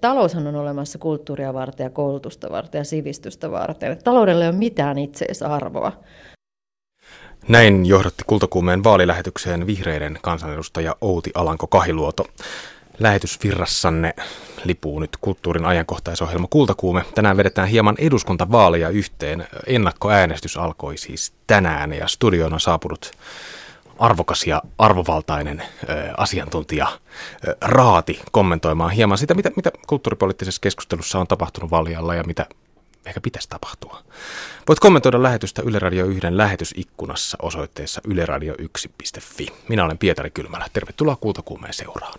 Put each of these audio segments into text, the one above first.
Taloushan on olemassa kulttuuria varten ja koulutusta varten ja sivistystä varten. Taloudella ei ole mitään itseisarvoa. Näin johdatti kultakuumeen vaalilähetykseen vihreiden kansanedustaja Outi Alanko-Kahiluoto. Lähetysvirrassanne lipuu nyt kulttuurin ajankohtaisohjelma Kultakuume. Tänään vedetään hieman eduskuntavaaleja yhteen. Ennakkoäänestys alkoi siis tänään ja studioon on saapunut arvokas ja arvovaltainen asiantuntija Raati kommentoimaan hieman sitä, mitä, mitä kulttuuripoliittisessa keskustelussa on tapahtunut vaalialla ja mitä ehkä pitäisi tapahtua. Voit kommentoida lähetystä Yle Radio 1 lähetysikkunassa osoitteessa yleradio1.fi. Minä olen Pietari Kylmälä. Tervetuloa Kultakuumeen seuraan.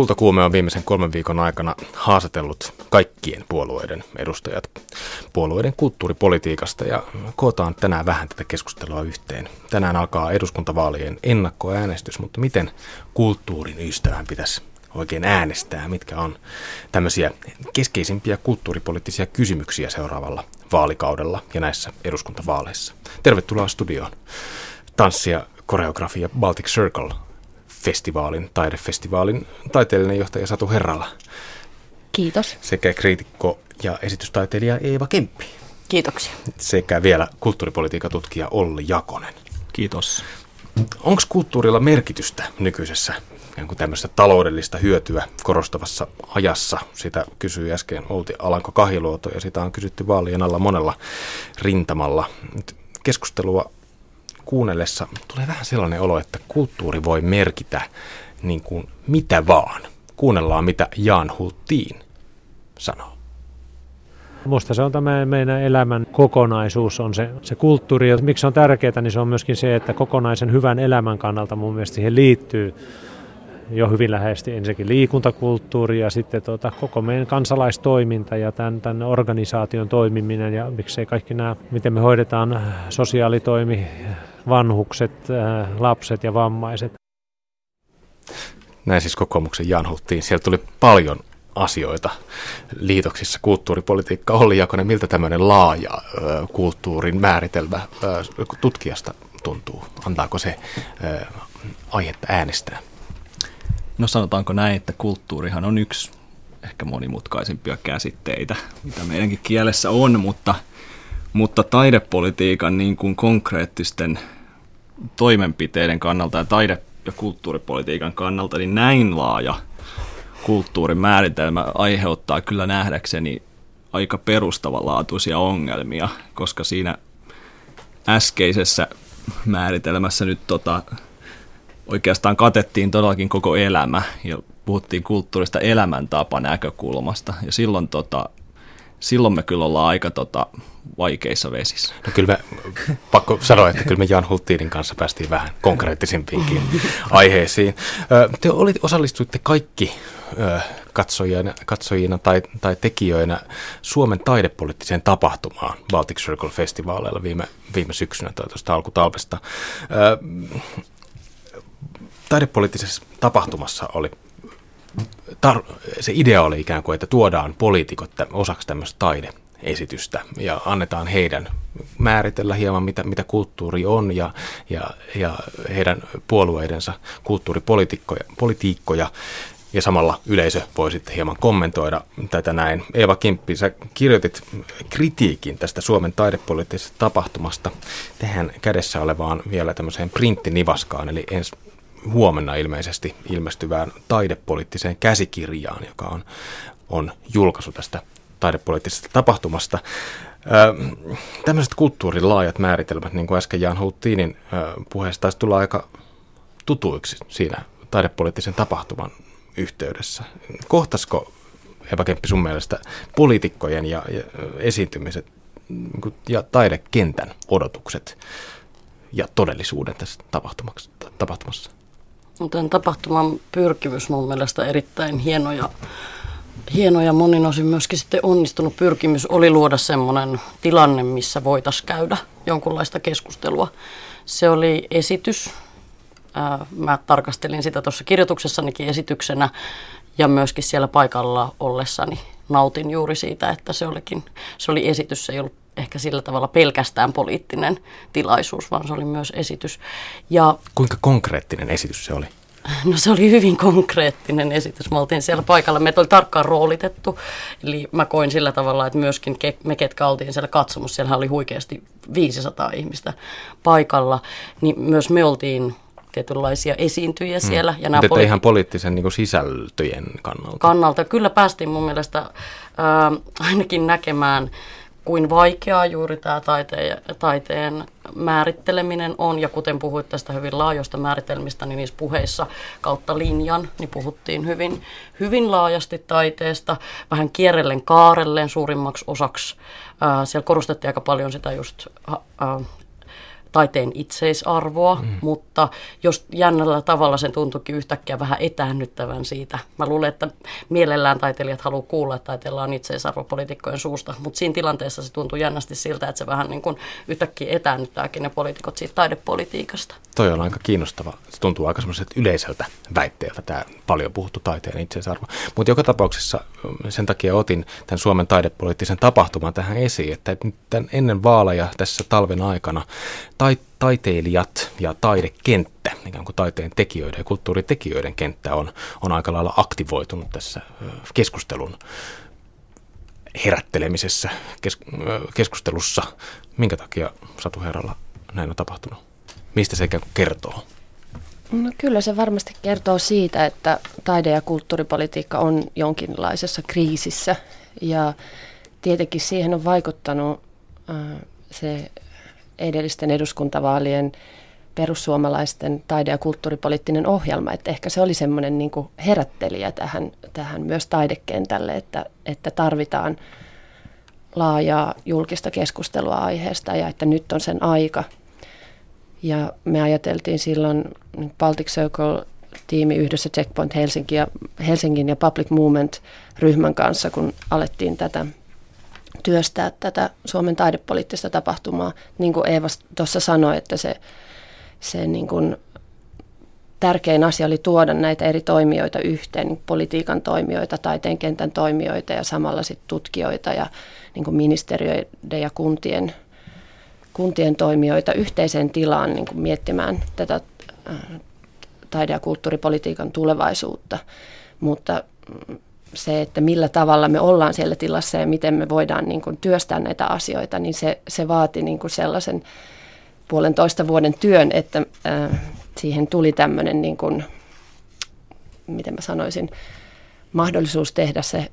Kultakuume on viimeisen kolmen viikon aikana haastatellut kaikkien puolueiden edustajat puolueiden kulttuuripolitiikasta ja kootaan tänään vähän tätä keskustelua yhteen. Tänään alkaa eduskuntavaalien ennakkoäänestys, mutta miten kulttuurin ystävän pitäisi oikein äänestää, mitkä on tämmöisiä keskeisimpiä kulttuuripoliittisia kysymyksiä seuraavalla vaalikaudella ja näissä eduskuntavaaleissa. Tervetuloa studioon. Tanssia, koreografia Baltic Circle festivaalin, taidefestivaalin taiteellinen johtaja Satu Herrala. Kiitos. Sekä kriitikko ja esitystaiteilija Eeva Kemppi. Kiitoksia. Sekä vielä kulttuuripolitiikan tutkija Olli Jakonen. Kiitos. Onko kulttuurilla merkitystä nykyisessä kuin tämmöistä taloudellista hyötyä korostavassa ajassa? Sitä kysyi äsken Outi Alanko Kahiluoto ja sitä on kysytty vaalien alla monella rintamalla. Nyt keskustelua kuunnellessa tulee vähän sellainen olo, että kulttuuri voi merkitä niin kuin mitä vaan. Kuunnellaan, mitä Jan Hultin sanoo. Minusta se on tämä meidän elämän kokonaisuus, on se, se kulttuuri. Ja miksi se on tärkeää, niin se on myöskin se, että kokonaisen hyvän elämän kannalta mun mielestä siihen liittyy jo hyvin läheisesti ensinnäkin liikuntakulttuuri ja sitten tuota, koko meidän kansalaistoiminta ja tämän, tämän organisaation toimiminen ja miksei kaikki nämä, miten me hoidetaan sosiaalitoimi, vanhukset, äh, lapset ja vammaiset. Näin siis kokoomuksen Jan Hulttiin. Siellä tuli paljon asioita liitoksissa kulttuuripolitiikka. Olli Jakonen, miltä tämmöinen laaja ö, kulttuurin määritelmä ö, tutkijasta tuntuu? Antaako se ö, aihetta äänestää? No sanotaanko näin, että kulttuurihan on yksi ehkä monimutkaisimpia käsitteitä, mitä meidänkin kielessä on, mutta, mutta taidepolitiikan niin kuin konkreettisten toimenpiteiden kannalta ja taide- ja kulttuuripolitiikan kannalta, niin näin laaja kulttuurin määritelmä aiheuttaa kyllä nähdäkseni aika perustavanlaatuisia ongelmia, koska siinä äskeisessä määritelmässä nyt tota, oikeastaan katettiin todellakin koko elämä ja puhuttiin kulttuurista elämäntapa näkökulmasta. Ja silloin, tota, silloin me kyllä ollaan aika tota, vaikeissa vesissä. No kyllä me, pakko sanoa, että kyllä me Jan Hulttiinin kanssa päästiin vähän konkreettisempiinkin aiheisiin. Te olit, osallistuitte kaikki katsojina, katsojina tai, tai tekijöinä Suomen taidepoliittiseen tapahtumaan Baltic Circle Festivaaleilla viime, viime syksynä tai tuosta alkutalvesta taidepoliittisessa tapahtumassa oli tar- se idea oli ikään kuin, että tuodaan poliitikot osaksi tämmöistä taideesitystä ja annetaan heidän määritellä hieman, mitä, mitä kulttuuri on ja, ja, ja heidän puolueidensa kulttuuripolitiikkoja politiikkoja, ja samalla yleisö voi sitten hieman kommentoida tätä näin. Eeva Kimppi, sä kirjoitit kritiikin tästä Suomen taidepoliittisesta tapahtumasta tähän kädessä olevaan vielä tämmöiseen printtinivaskaan, eli ens, huomenna ilmeisesti ilmestyvään taidepoliittiseen käsikirjaan, joka on, on julkaisu tästä taidepoliittisesta tapahtumasta. Ö, tämmöiset kulttuurin laajat määritelmät, niin kuin äsken Jan Hulttinin puheesta, taisi tulla aika tutuiksi siinä taidepoliittisen tapahtuman yhteydessä. Kohtasko, Eva Kemppi, sun mielestä poliitikkojen ja, ja esiintymiset niin ja taidekentän odotukset ja todellisuuden tässä tapahtumassa? Tämän tapahtuman pyrkimys mun mielestä erittäin hieno ja, hieno ja monin osin myöskin sitten onnistunut pyrkimys oli luoda semmoinen tilanne, missä voitaisiin käydä jonkunlaista keskustelua. Se oli esitys. Mä tarkastelin sitä tuossa kirjoituksessanikin esityksenä ja myöskin siellä paikalla ollessani nautin juuri siitä, että se, olikin, se oli esitys, se ei ollut ehkä sillä tavalla pelkästään poliittinen tilaisuus, vaan se oli myös esitys. Ja, Kuinka konkreettinen esitys se oli? No se oli hyvin konkreettinen esitys. Me oltiin siellä paikalla. Meitä oli tarkkaan roolitettu. Eli mä koin sillä tavalla, että myöskin me, ketkä oltiin siellä katsomus, siellä oli huikeasti 500 ihmistä paikalla, niin myös me oltiin tietynlaisia esiintyjiä hmm. siellä. Ja nämä politi- ihan poliittisen niin sisältöjen kannalta? Kannalta. Kyllä päästiin mun mielestä äh, ainakin näkemään kuin vaikeaa juuri tämä taiteen, taiteen määritteleminen on. Ja kuten puhuit tästä hyvin laajoista määritelmistä, niin niissä puheissa kautta linjan niin puhuttiin hyvin, hyvin laajasti taiteesta, vähän kierrellen kaarellen suurimmaksi osaksi. Siellä korostettiin aika paljon sitä just taiteen itseisarvoa, mm. mutta jos jännällä tavalla sen tuntuikin yhtäkkiä vähän etäännyttävän siitä. Mä luulen, että mielellään taiteilijat haluaa kuulla, että taiteella on itseisarvo poliitikkojen suusta, mutta siinä tilanteessa se tuntuu jännästi siltä, että se vähän niin kuin yhtäkkiä etäännyttääkin ne poliitikot siitä taidepolitiikasta. Toi on aika kiinnostava. Se tuntuu aika semmoiselta yleiseltä väitteeltä tämä paljon puhuttu taiteen itseisarvo. Mutta joka tapauksessa sen takia otin tämän Suomen taidepoliittisen tapahtuman tähän esiin, että tämän ennen vaaleja tässä talven aikana taiteilijat ja taidekenttä, ikään kuin taiteen tekijöiden ja kulttuuritekijöiden kenttä on, on aika lailla aktivoitunut tässä keskustelun herättelemisessä, kes, keskustelussa. Minkä takia Satu Herralla näin on tapahtunut? Mistä se kertoo? No kyllä se varmasti kertoo siitä, että taide- ja kulttuuripolitiikka on jonkinlaisessa kriisissä. Ja tietenkin siihen on vaikuttanut se edellisten eduskuntavaalien perussuomalaisten taide- ja kulttuuripoliittinen ohjelma, että ehkä se oli semmoinen niin herättelijä tähän, tähän myös taidekentälle, että, että tarvitaan laajaa julkista keskustelua aiheesta ja että nyt on sen aika. Ja me ajateltiin silloin Baltic Circle tiimi yhdessä Checkpoint Helsinki ja, Helsingin ja Public Movement ryhmän kanssa, kun alettiin tätä työstää tätä Suomen taidepoliittista tapahtumaa. Niin kuin Eeva tuossa sanoi, että se, se niin kuin tärkein asia oli tuoda näitä eri toimijoita yhteen, niin politiikan toimijoita, taiteen kentän toimijoita ja samalla sitten tutkijoita ja niin kuin ministeriöiden ja kuntien, kuntien toimijoita yhteiseen tilaan niin kuin miettimään tätä äh, taide- ja kulttuuripolitiikan tulevaisuutta. Mutta mm, se, että millä tavalla me ollaan siellä tilassa ja miten me voidaan niin kuin työstää näitä asioita, niin se, se vaati niin kuin sellaisen puolentoista vuoden työn, että äh, siihen tuli tämmöinen, niin kuin, miten mä sanoisin, mahdollisuus tehdä se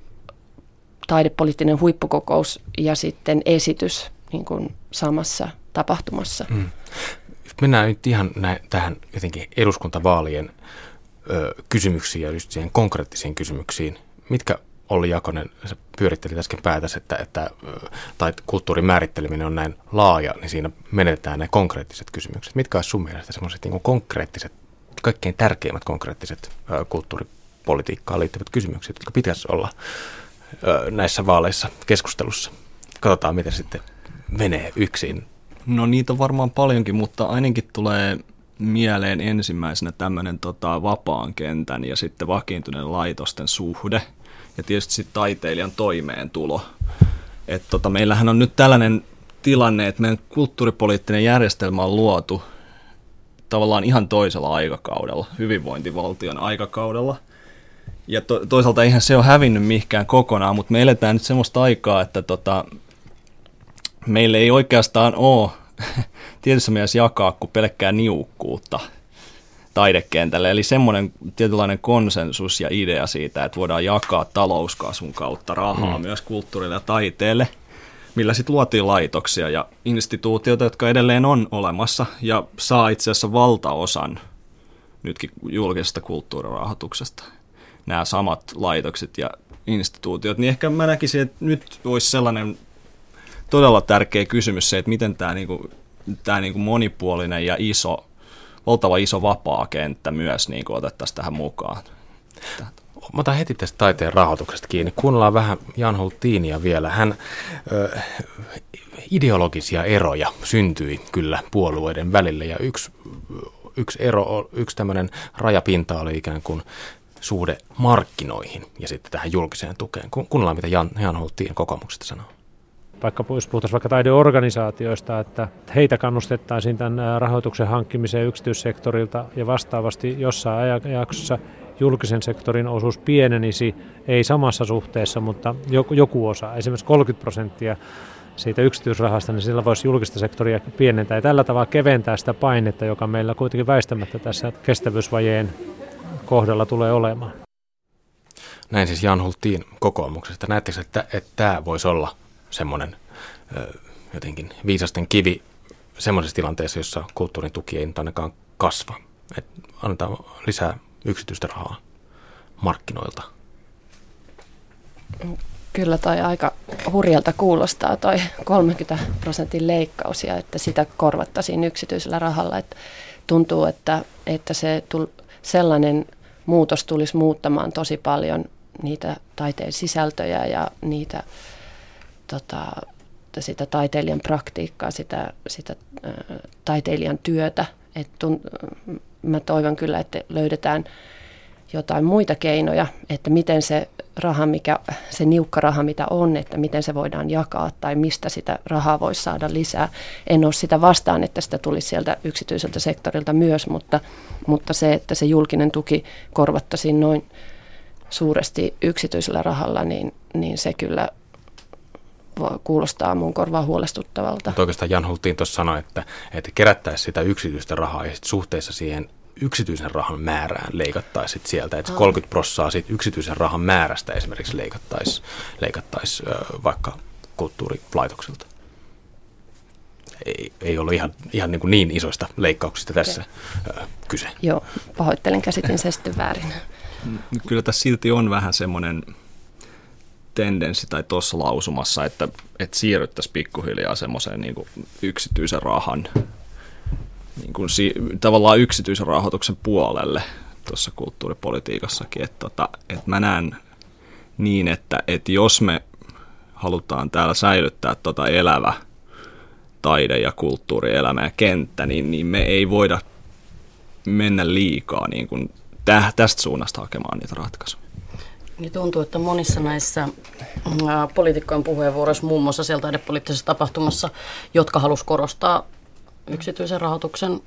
taidepoliittinen huippukokous ja sitten esitys niin kuin samassa tapahtumassa. Hmm. Mennään nyt ihan näin, tähän jotenkin eduskuntavaalien ö, kysymyksiin ja just siihen konkreettisiin kysymyksiin mitkä Olli Jakonen, sä pyörittelit äsken päätäsi, että, että tai kulttuurin määritteleminen on näin laaja, niin siinä menetään ne konkreettiset kysymykset. Mitkä olisi sun mielestä semmoiset niin konkreettiset, kaikkein tärkeimmät konkreettiset kulttuuripolitiikkaan liittyvät kysymykset, jotka pitäisi olla näissä vaaleissa keskustelussa? Katsotaan, miten sitten menee yksin. No niitä on varmaan paljonkin, mutta ainakin tulee mieleen ensimmäisenä tämmöinen tota, vapaan kentän ja sitten vakiintuneen laitosten suhde ja tietysti sitten taiteilijan toimeentulo. Et tota, meillähän on nyt tällainen tilanne, että meidän kulttuuripoliittinen järjestelmä on luotu tavallaan ihan toisella aikakaudella, hyvinvointivaltion aikakaudella. Ja to, toisaalta eihän se ole hävinnyt mihinkään kokonaan, mutta me eletään nyt semmoista aikaa, että tota, meillä ei oikeastaan ole tietyssä mielessä jakaa kuin pelkkää niukkuutta taidekentälle. Eli semmoinen tietynlainen konsensus ja idea siitä, että voidaan jakaa talouskasvun kautta rahaa mm. myös kulttuurille ja taiteelle, millä sitten luotiin laitoksia ja instituutioita, jotka edelleen on olemassa ja saa itse asiassa valtaosan nytkin julkisesta kulttuurirahoituksesta. Nämä samat laitokset ja instituutiot, niin ehkä mä näkisin, että nyt olisi sellainen todella tärkeä kysymys se, että miten tämä niinku tämä niin kuin monipuolinen ja iso, valtava iso vapaa kenttä myös niin kuin otettaisiin tähän mukaan. Mä otan heti tästä taiteen rahoituksesta kiinni. Kuunnellaan vähän Jan Hultiinia vielä. Hän ö, ideologisia eroja syntyi kyllä puolueiden välillä ja yksi, yksi ero, yksi tämmöinen rajapinta oli ikään kuin suhde markkinoihin ja sitten tähän julkiseen tukeen. Kuunnellaan, mitä Jan, Jan Holttiin kokoomuksesta sanoo vaikka jos puhutaan vaikka taideorganisaatioista, että heitä kannustettaisiin tämän rahoituksen hankkimiseen yksityissektorilta ja vastaavasti jossain ajanjaksossa julkisen sektorin osuus pienenisi, ei samassa suhteessa, mutta joku, osa, esimerkiksi 30 prosenttia siitä yksityisrahasta, niin sillä voisi julkista sektoria pienentää ja tällä tavalla keventää sitä painetta, joka meillä kuitenkin väistämättä tässä kestävyysvajeen kohdalla tulee olemaan. Näin siis Jan Hulttiin kokoomuksesta. Näettekö, että, että tämä voisi olla semmoinen jotenkin viisasten kivi semmoisessa tilanteessa, jossa kulttuurin tuki ei nyt ainakaan kasva? Että annetaan lisää yksityistä rahaa markkinoilta. Kyllä toi aika hurjalta kuulostaa toi 30 prosentin leikkaus ja että sitä korvattaisiin yksityisellä rahalla. Että tuntuu, että, että se tul, sellainen muutos tulisi muuttamaan tosi paljon niitä taiteen sisältöjä ja niitä, tota, sitä taiteilijan praktiikkaa, sitä, sitä ä, taiteilijan työtä. Et tun, mä toivon kyllä, että löydetään jotain muita keinoja, että miten se raha, mikä, se niukka raha, mitä on, että miten se voidaan jakaa tai mistä sitä rahaa voisi saada lisää. En ole sitä vastaan, että sitä tulisi sieltä yksityiseltä sektorilta myös, mutta, mutta se, että se julkinen tuki korvattaisiin noin suuresti yksityisellä rahalla, niin, niin se kyllä kuulostaa mun korvaa huolestuttavalta. Mutta oikeastaan Jan Hulttiin tuossa sanoi, että, että kerättäisiin sitä yksityistä rahaa ja suhteessa siihen yksityisen rahan määrään leikattaisiin sieltä, että 30 prossaa siitä yksityisen rahan määrästä esimerkiksi leikattaisiin leikattais, vaikka kulttuurilaitokselta. Ei, ei ollut ihan, ihan niin, kuin niin isoista leikkauksista tässä okay. kyse. Joo, pahoittelen, käsitin se sitten väärin. Kyllä tässä silti on vähän semmoinen tendenssi tai tuossa lausumassa, että, että siirryttäisiin pikkuhiljaa semmoiseen niin yksityisen rahan niin kuin si, tavallaan yksityisen rahoituksen puolelle tuossa kulttuuripolitiikassakin. Että tota, et mä näen niin, että et jos me halutaan täällä säilyttää tota elävä taide- ja kulttuurielämä ja kenttä, niin, niin me ei voida mennä liikaa niin kuin tä, tästä suunnasta hakemaan niitä ratkaisuja. Niin tuntuu, että monissa näissä poliitikkojen puheenvuoroissa, muun muassa siellä taidepoliittisessa tapahtumassa, jotka halus korostaa yksityisen rahoituksen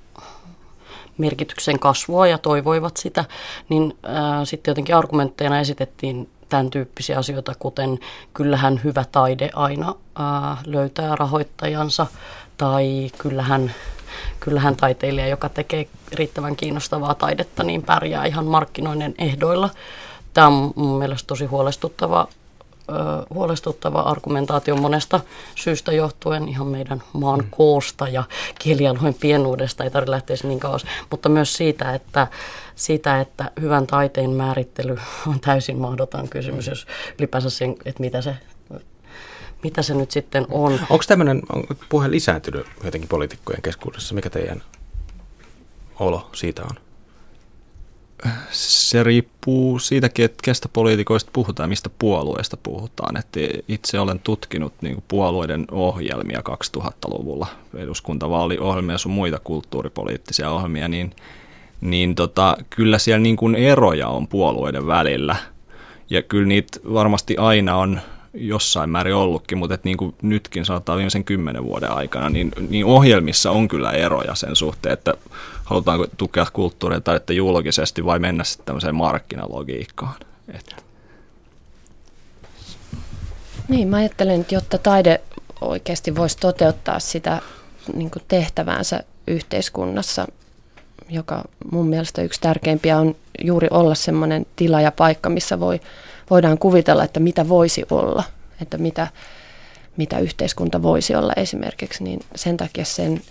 merkityksen kasvua ja toivoivat sitä, niin ää, sitten jotenkin argumentteina esitettiin tämän tyyppisiä asioita, kuten kyllähän hyvä taide aina ää, löytää rahoittajansa, tai kyllähän, kyllähän taiteilija, joka tekee riittävän kiinnostavaa taidetta, niin pärjää ihan markkinoinen ehdoilla. Tämä on mun mielestä tosi huolestuttava huolestuttava argumentaatio monesta syystä johtuen ihan meidän maan mm. koosta ja kielialueen pienuudesta, ei tarvitse lähteä niin kauas, mutta myös siitä, että, siitä, että hyvän taiteen määrittely on täysin mahdoton kysymys, jos ylipäänsä sen, että mitä se mitä se nyt sitten on. Onko tämmöinen puhe lisääntynyt jotenkin poliitikkojen keskuudessa? Mikä teidän olo siitä on? Se riippuu siitäkin, että kestä poliitikoista puhutaan, mistä puolueesta puhutaan. Että itse olen tutkinut niin puolueiden ohjelmia 2000-luvulla, eduskuntavaaliohjelmia ja sun muita kulttuuripoliittisia ohjelmia, niin, niin tota, kyllä siellä niin kuin eroja on puolueiden välillä. Ja kyllä niitä varmasti aina on jossain määrin ollutkin, mutta et niin kuin nytkin sanotaan viimeisen kymmenen vuoden aikana, niin, niin ohjelmissa on kyllä eroja sen suhteen, että halutaanko tukea kulttuuria tai että julkisesti vai mennä sitten tämmöiseen markkinalogiikkaan. Et. Niin, mä ajattelen, että jotta taide oikeasti voisi toteuttaa sitä niin tehtäväänsä yhteiskunnassa, joka mun mielestä yksi tärkeimpiä on juuri olla semmoinen tila ja paikka, missä voi voidaan kuvitella, että mitä voisi olla, että mitä, mitä yhteiskunta voisi olla esimerkiksi, niin sen takia sen,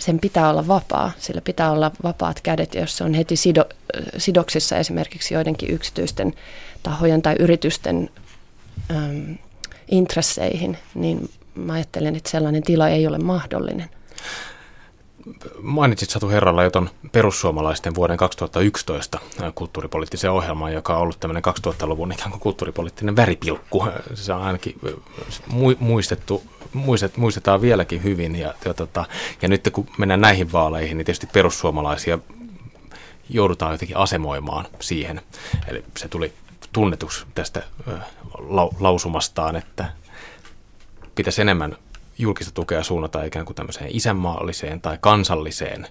sen pitää olla vapaa. Sillä pitää olla vapaat kädet, jos se on heti sido, sidoksissa esimerkiksi joidenkin yksityisten tahojen tai yritysten äm, intresseihin, niin mä ajattelen, että sellainen tila ei ole mahdollinen mainitsit Satu Herralla jo tuon perussuomalaisten vuoden 2011 kulttuuripoliittisen ohjelman, joka on ollut tämmöinen 2000-luvun ikään kuin kulttuuripoliittinen väripilkku. Se on ainakin muistettu, muistet, muistetaan vieläkin hyvin. Ja, ja, tota, ja nyt kun mennään näihin vaaleihin, niin tietysti perussuomalaisia joudutaan jotenkin asemoimaan siihen. Eli se tuli tunnetuksi tästä lausumastaan, että pitäisi enemmän julkista tukea suunnata ikään kuin tämmöiseen isänmaalliseen tai kansalliseen,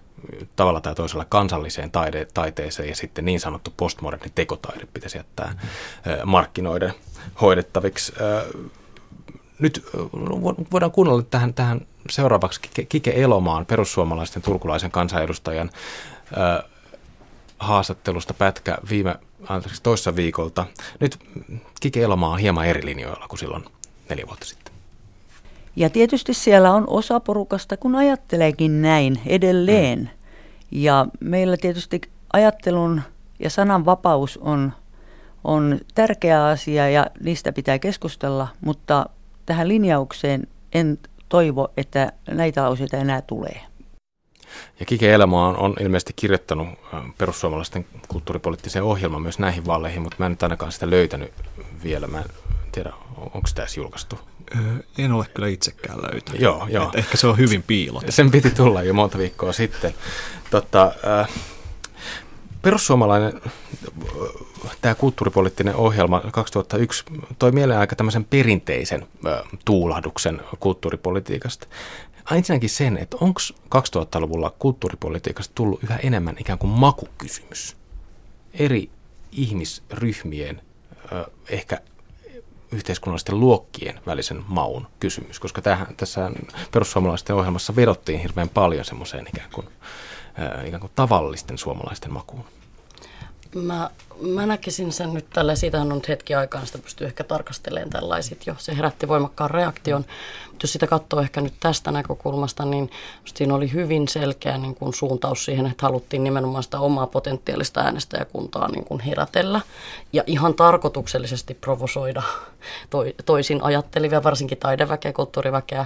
tavalla tai toisella kansalliseen taide, taiteeseen ja sitten niin sanottu postmoderni tekotaide pitäisi jättää markkinoiden hoidettaviksi. Nyt voidaan kuunnella tähän, tähän seuraavaksi Kike Elomaan, perussuomalaisten turkulaisen kansanedustajan haastattelusta pätkä viime anteeksi, toissa viikolta. Nyt Kike Elomaa on hieman eri linjoilla kuin silloin neljä vuotta sitten. Ja tietysti siellä on osa porukasta, kun ajatteleekin näin edelleen. Mm. Ja meillä tietysti ajattelun ja sanan vapaus on, on tärkeä asia ja niistä pitää keskustella, mutta tähän linjaukseen en toivo, että näitä lauseita enää tulee. Ja Kike Elämä on, on ilmeisesti kirjoittanut perussuomalaisten kulttuuripoliittisen ohjelman myös näihin vaaleihin, mutta mä en nyt ainakaan sitä löytänyt vielä. Mä en tiedä, onko edes julkaistu. En ole kyllä itsekään löytänyt. Joo, joo. Et ehkä se on hyvin piilotettu. Sen piti tulla jo monta viikkoa sitten. Totta, äh, perussuomalainen, tämä kulttuuripoliittinen ohjelma 2001 toi mieleen aika tämmöisen perinteisen tuulahduksen kulttuuripolitiikasta. Ensinnäkin sen, että onko 2000-luvulla kulttuuripolitiikasta tullut yhä enemmän ikään kuin makukysymys. Eri ihmisryhmien, ehkä yhteiskunnallisten luokkien välisen maun kysymys, koska tähän, tässä perussuomalaisten ohjelmassa vedottiin hirveän paljon semmoiseen ikään kuin, ikään kuin tavallisten suomalaisten makuun. Mä, mä näkisin sen nyt tällä, siitähän on hetki aikaa, sitä pystyy ehkä tarkastelemaan tällaiset jo. Se herätti voimakkaan reaktion. Mutta jos sitä katsoo ehkä nyt tästä näkökulmasta, niin siinä oli hyvin selkeä niin kuin suuntaus siihen, että haluttiin nimenomaan sitä omaa potentiaalista äänestäjäkuntaa niin kuin herätellä. Ja ihan tarkoituksellisesti provosoida toisin ajattelivia, varsinkin taideväkeä, kulttuuriväkeä,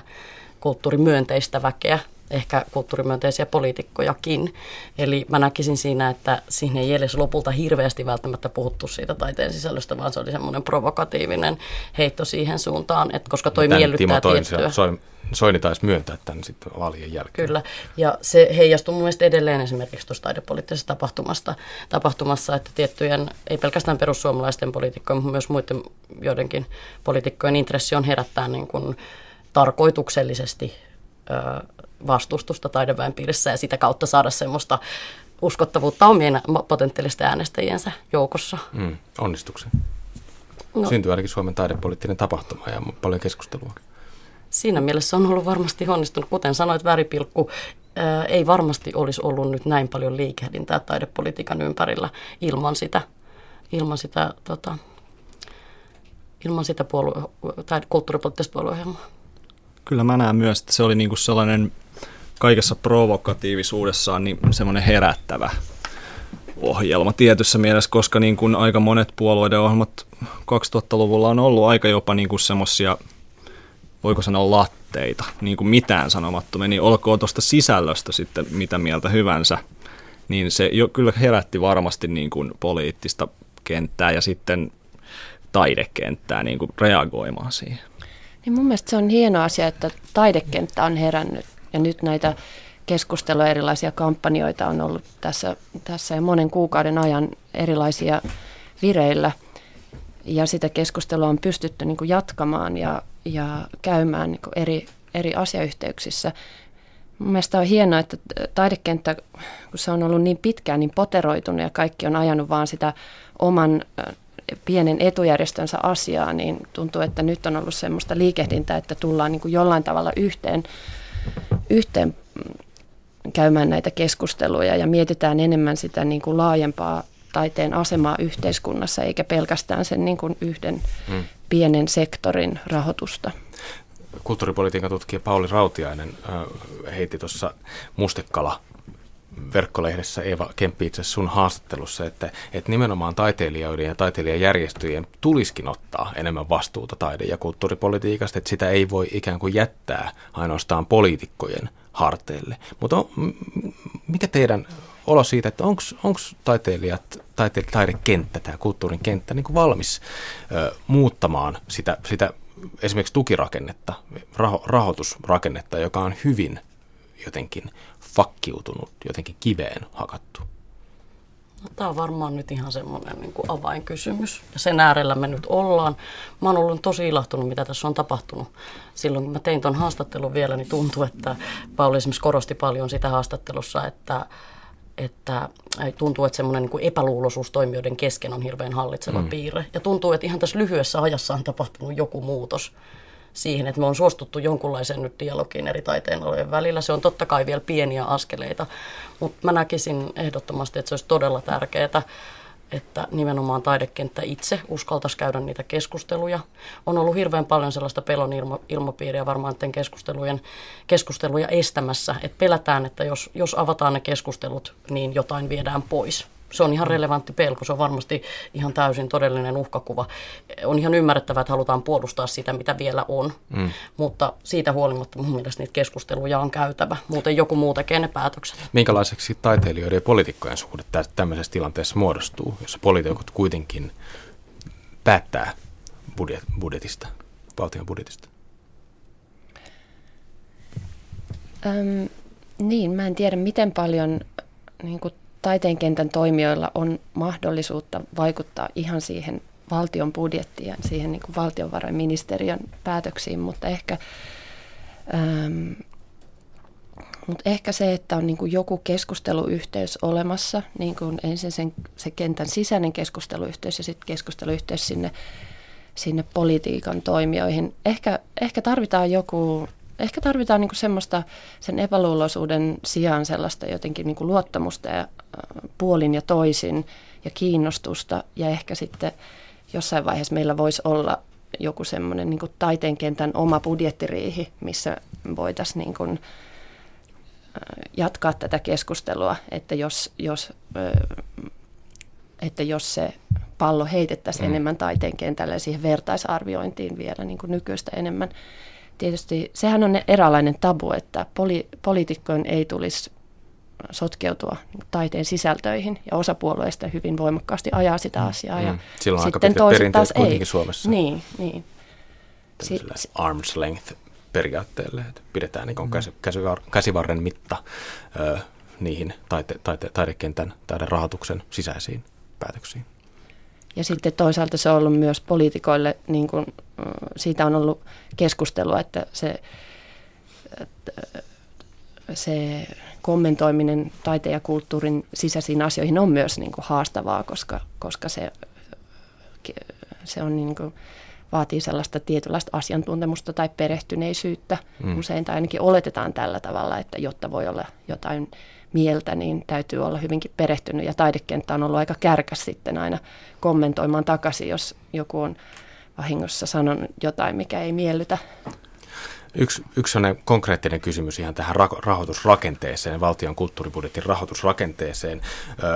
kulttuurimyönteistä väkeä ehkä kulttuurimyönteisiä poliitikkojakin. Eli mä näkisin siinä, että siinä ei edes lopulta hirveästi välttämättä puhuttu siitä taiteen sisällöstä, vaan se oli semmoinen provokatiivinen heitto siihen suuntaan, että koska toi Tän miellyttää Timo tiettyä. Soini, Soini taisi myöntää tämän sitten vaalien jälkeen. Kyllä, ja se heijastuu mun mielestä edelleen esimerkiksi tuossa taidepoliittisessa tapahtumasta, tapahtumassa, että tiettyjen, ei pelkästään perussuomalaisten poliitikkojen, mutta myös muiden joidenkin poliitikkojen intressi on herättää niin kuin tarkoituksellisesti vastustusta taideväen piirissä ja sitä kautta saada semmoista uskottavuutta omien potentiaalisten äänestäjiensä joukossa. Mm, onnistuksen. No. Syntyy ainakin Suomen taidepoliittinen tapahtuma ja paljon keskustelua. Siinä mielessä on ollut varmasti onnistunut. Kuten sanoit, väripilkku ää, ei varmasti olisi ollut nyt näin paljon liikehdintää taidepolitiikan ympärillä ilman sitä, ilman sitä, tota, ilman sitä puolue- tai kulttuuripoliittista puolueohjelmaa kyllä mä näen myös, että se oli niinku sellainen kaikessa provokatiivisuudessaan niin semmoinen herättävä ohjelma tietyssä mielessä, koska niin kuin aika monet puolueiden ohjelmat 2000-luvulla on ollut aika jopa niin kuin semmoisia, voiko sanoa latteita, niin kuin mitään sanomattomia, niin olkoon tuosta sisällöstä sitten mitä mieltä hyvänsä, niin se jo kyllä herätti varmasti niin kuin poliittista kenttää ja sitten taidekenttää niin kuin reagoimaan siihen. Niin mun mielestä se on hieno asia, että taidekenttä on herännyt ja nyt näitä keskustelua, erilaisia kampanjoita on ollut tässä, tässä jo monen kuukauden ajan erilaisia vireillä. Ja sitä keskustelua on pystytty niin kuin jatkamaan ja, ja käymään niin kuin eri, eri asiayhteyksissä. Mun mielestä on hienoa, että taidekenttä, kun se on ollut niin pitkään niin poteroitunut ja kaikki on ajanut vaan sitä oman pienen etujärjestönsä asiaa, niin tuntuu, että nyt on ollut semmoista liikehdintää, että tullaan niin kuin jollain tavalla yhteen, yhteen käymään näitä keskusteluja ja mietitään enemmän sitä niin kuin laajempaa taiteen asemaa yhteiskunnassa, eikä pelkästään sen niin kuin yhden hmm. pienen sektorin rahoitusta. Kulttuuripolitiikan tutkija Pauli Rautiainen heitti tuossa mustekala verkkolehdessä Eva Kemppi itse sun haastattelussa, että, että nimenomaan taiteilijoiden ja taiteilijajärjestöjen tuliskin ottaa enemmän vastuuta taide- ja kulttuuripolitiikasta, että sitä ei voi ikään kuin jättää ainoastaan poliitikkojen harteille. Mutta on, mikä teidän olo siitä, että onko taiteilijat, taite, taidekenttä, tämä kulttuurin kenttä niin kuin valmis ö, muuttamaan sitä, sitä esimerkiksi tukirakennetta, raho, rahoitusrakennetta, joka on hyvin jotenkin fakkiutunut, jotenkin kiveen hakattu? No, tämä on varmaan nyt ihan semmoinen niin kuin avainkysymys. Ja sen äärellä me nyt ollaan. Mä oon ollut tosi ilahtunut, mitä tässä on tapahtunut. Silloin kun mä tein tuon haastattelun vielä, niin tuntui, että Pauli esimerkiksi korosti paljon sitä haastattelussa, että että tuntuu, että semmoinen niin epäluuloisuus toimijoiden kesken on hirveän hallitseva mm. piirre. Ja tuntuu, että ihan tässä lyhyessä ajassa on tapahtunut joku muutos siihen, että me on suostuttu jonkunlaiseen nyt dialogiin eri taiteenalojen välillä. Se on totta kai vielä pieniä askeleita, mutta mä näkisin ehdottomasti, että se olisi todella tärkeää, että nimenomaan taidekenttä itse uskaltaisi käydä niitä keskusteluja. On ollut hirveän paljon sellaista pelon ilma, ilmapiiriä varmaan keskustelujen, keskusteluja estämässä, että pelätään, että jos, jos avataan ne keskustelut, niin jotain viedään pois se on ihan relevantti pelko, se on varmasti ihan täysin todellinen uhkakuva. On ihan ymmärrettävää, että halutaan puolustaa sitä, mitä vielä on, mm. mutta siitä huolimatta mun mielestä niitä keskusteluja on käytävä. Muuten joku muu tekee ne päätökset. Minkälaiseksi taiteilijoiden ja poliitikkojen suhde tämmöisessä tilanteessa muodostuu, jossa poliitikot kuitenkin päättää budjet, budjetista, valtion budjetista? Öm, niin, mä en tiedä miten paljon niin kuin taiteen kentän toimijoilla on mahdollisuutta vaikuttaa ihan siihen valtion budjettiin ja siihen niin kuin valtiovarainministeriön päätöksiin, mutta ehkä, ähm, mutta ehkä se, että on niin kuin joku keskusteluyhteys olemassa, niin kuin ensin sen, se kentän sisäinen keskusteluyhteys ja sitten keskusteluyhteys sinne, sinne politiikan toimijoihin. Ehkä, ehkä tarvitaan joku ehkä tarvitaan niin semmoista sen epäluuloisuuden sijaan sellaista jotenkin niin luottamusta ja puolin ja toisin ja kiinnostusta ja ehkä sitten jossain vaiheessa meillä voisi olla joku semmoinen niin taiteen kentän oma budjettiriihi, missä voitaisiin niin kuin, jatkaa tätä keskustelua, että jos, jos, että jos se pallo heitettäisiin mm. enemmän taiteen kentälle ja siihen vertaisarviointiin vielä niin kuin nykyistä enemmän. Tietysti sehän on eräänlainen tabu, että poli, poliitikkojen ei tulisi sotkeutua taiteen sisältöihin ja osa puolueista hyvin voimakkaasti ajaa sitä mm. asiaa. Ja mm. Silloin on sitten aika toiset taas ei. Suomessa. Niin, niin. Si- arm's length periaatteelle, että pidetään niin käsi, käsivarren mitta ö, niihin taite, taite, taidekentän rahoituksen sisäisiin päätöksiin. Ja sitten toisaalta se on ollut myös poliitikoille, niin kuin, siitä on ollut keskustelua, että se, se kommentoiminen taiteen ja kulttuurin sisäisiin asioihin on myös niin kuin haastavaa, koska, koska se, se on niin kuin, vaatii sellaista tietynlaista asiantuntemusta tai perehtyneisyyttä mm. usein, tai ainakin oletetaan tällä tavalla, että jotta voi olla jotain mieltä, niin täytyy olla hyvinkin perehtynyt. Ja taidekenttä on ollut aika kärkäs sitten aina kommentoimaan takaisin, jos joku on vahingossa sanonut jotain, mikä ei miellytä. Yksi, yksi konkreettinen kysymys ihan tähän rahoitusrakenteeseen, valtion kulttuuribudjetin rahoitusrakenteeseen.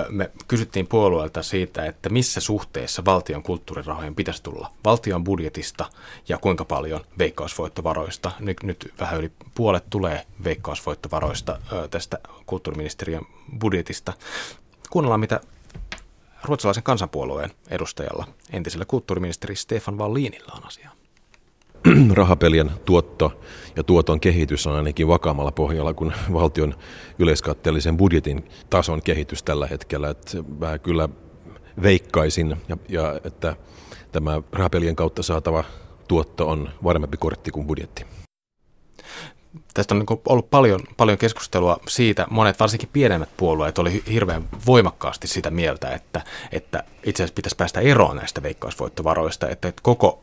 Me kysyttiin puolueelta siitä, että missä suhteessa valtion kulttuurirahojen pitäisi tulla valtion budjetista ja kuinka paljon veikkausvoittovaroista. Nyt, nyt vähän yli puolet tulee veikkausvoittovaroista tästä kulttuuriministeriön budjetista. Kuunnellaan, mitä ruotsalaisen kansanpuolueen edustajalla, entisellä kulttuuriministeri Stefan Wallinilla on asiaa. rahapelien tuotto ja tuoton kehitys on ainakin vakaammalla pohjalla kuin valtion yleiskatteellisen budjetin tason kehitys tällä hetkellä. Että mä kyllä veikkaisin, ja, ja että tämä rahapelien kautta saatava tuotto on varmempi kortti kuin budjetti. Tästä on niin ollut paljon, paljon keskustelua siitä, monet varsinkin pienemmät puolueet oli hirveän voimakkaasti sitä mieltä, että, että itse asiassa pitäisi päästä eroon näistä veikkausvoittovaroista, että, että koko,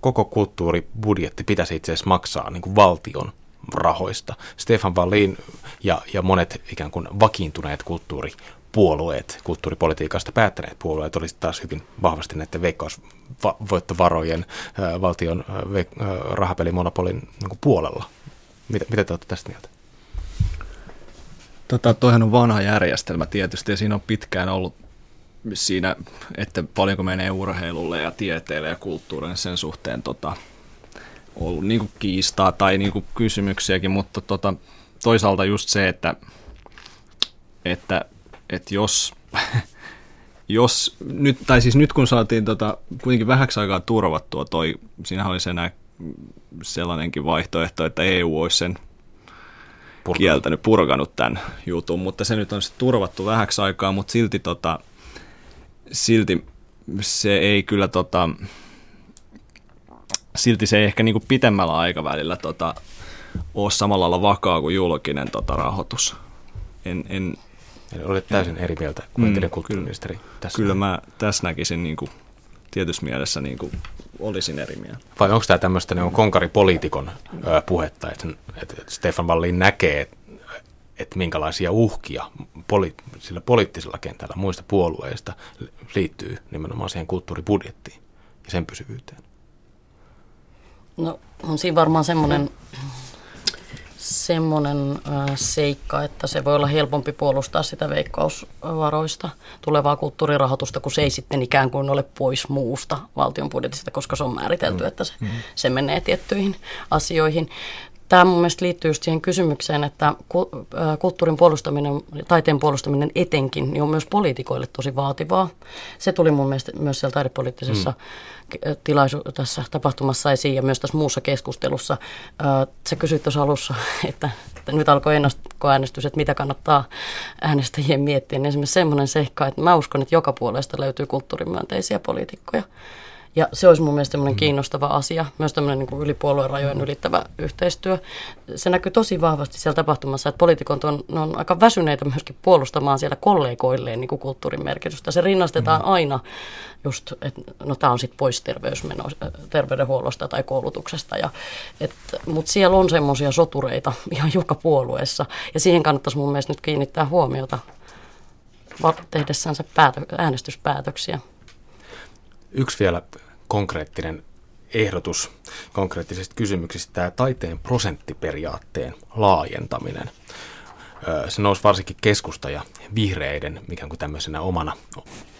koko kulttuuribudjetti pitäisi itse asiassa maksaa niin kuin valtion rahoista. Stefan Wallin ja, ja monet ikään kuin vakiintuneet kulttuuri puolueet, kulttuuripolitiikasta päättäneet puolueet olisivat taas hyvin vahvasti näiden veikkausvoittovarojen valtion rahapelimonopolin niin puolella. Mitä, mitä te olette tästä mieltä? Tota, toihan on vanha järjestelmä tietysti ja siinä on pitkään ollut siinä, että paljonko menee urheilulle ja tieteelle ja kulttuurille sen suhteen tota, ollut niin kuin kiistaa tai niin kuin kysymyksiäkin, mutta tota, toisaalta just se, että, että, että jos, jos nyt, tai siis nyt kun saatiin tota, kuitenkin vähäksi aikaa turvattua toi, siinä oli se näin sellainenkin vaihtoehto, että EU olisi sen Purkanut. kieltänyt, purkanut tämän jutun, mutta se nyt on sitten turvattu vähäksi aikaa, mutta silti, tota, silti se ei kyllä tota, silti se ei ehkä niinku pitemmällä aikavälillä tota, ole samalla lailla vakaa kuin julkinen tota, rahoitus. En, en, Eli olet täysin eri mieltä kuin Mm, entinen kulttuuriministeri tässä. kyllä mä tässä näkisin niinku, tietyssä mielessä niinku, olisin eri mieltä. Vai onko tämä tämmöistä niin konkaripoliitikon ö, puhetta, että, että Stefan Wallin näkee, että, että minkälaisia uhkia poli, sillä poliittisella kentällä muista puolueista liittyy nimenomaan siihen kulttuuribudjettiin ja sen pysyvyyteen? No on siinä varmaan semmoinen semmoinen äh, seikka, että se voi olla helpompi puolustaa sitä veikkausvaroista tulevaa kulttuurirahoitusta, kun se ei sitten ikään kuin ole pois muusta valtion budjetista, koska se on määritelty, mm. että se, mm. se menee tiettyihin asioihin. Tämä mun mielestä liittyy just siihen kysymykseen, että kulttuurin puolustaminen, taiteen puolustaminen etenkin, niin on myös poliitikoille tosi vaativaa. Se tuli mun mielestä myös siellä taidepoliittisessa mm. tilaisu- tässä tapahtumassa esiin ja myös tässä muussa keskustelussa. Sä kysyit tuossa alussa, että, että nyt alkoi ennakkoäänestys, että mitä kannattaa äänestäjien miettiä. Niin esimerkiksi semmoinen seikka, että mä uskon, että joka puolesta löytyy kulttuurimyönteisiä poliitikkoja. Ja se olisi mun mielestä mm. kiinnostava asia, myös tämmöinen niin yli rajojen ylittävä yhteistyö. Se näkyy tosi vahvasti siellä tapahtumassa, että poliitikot on, ne on aika väsyneitä myöskin puolustamaan siellä kollegoilleen niin kuin kulttuurin merkitystä. Se rinnastetaan mm. aina just, että no tämä on sitten pois terveysmeno, terveydenhuollosta tai koulutuksesta. Ja, Mutta siellä on semmoisia sotureita ihan joka puolueessa ja siihen kannattaisi mun mielestä nyt kiinnittää huomiota tehdessänsä päätö, äänestyspäätöksiä. Yksi vielä konkreettinen ehdotus konkreettisista kysymyksistä, tämä taiteen prosenttiperiaatteen laajentaminen. Se nousi varsinkin keskusta ja vihreiden ikään kuin tämmöisenä omana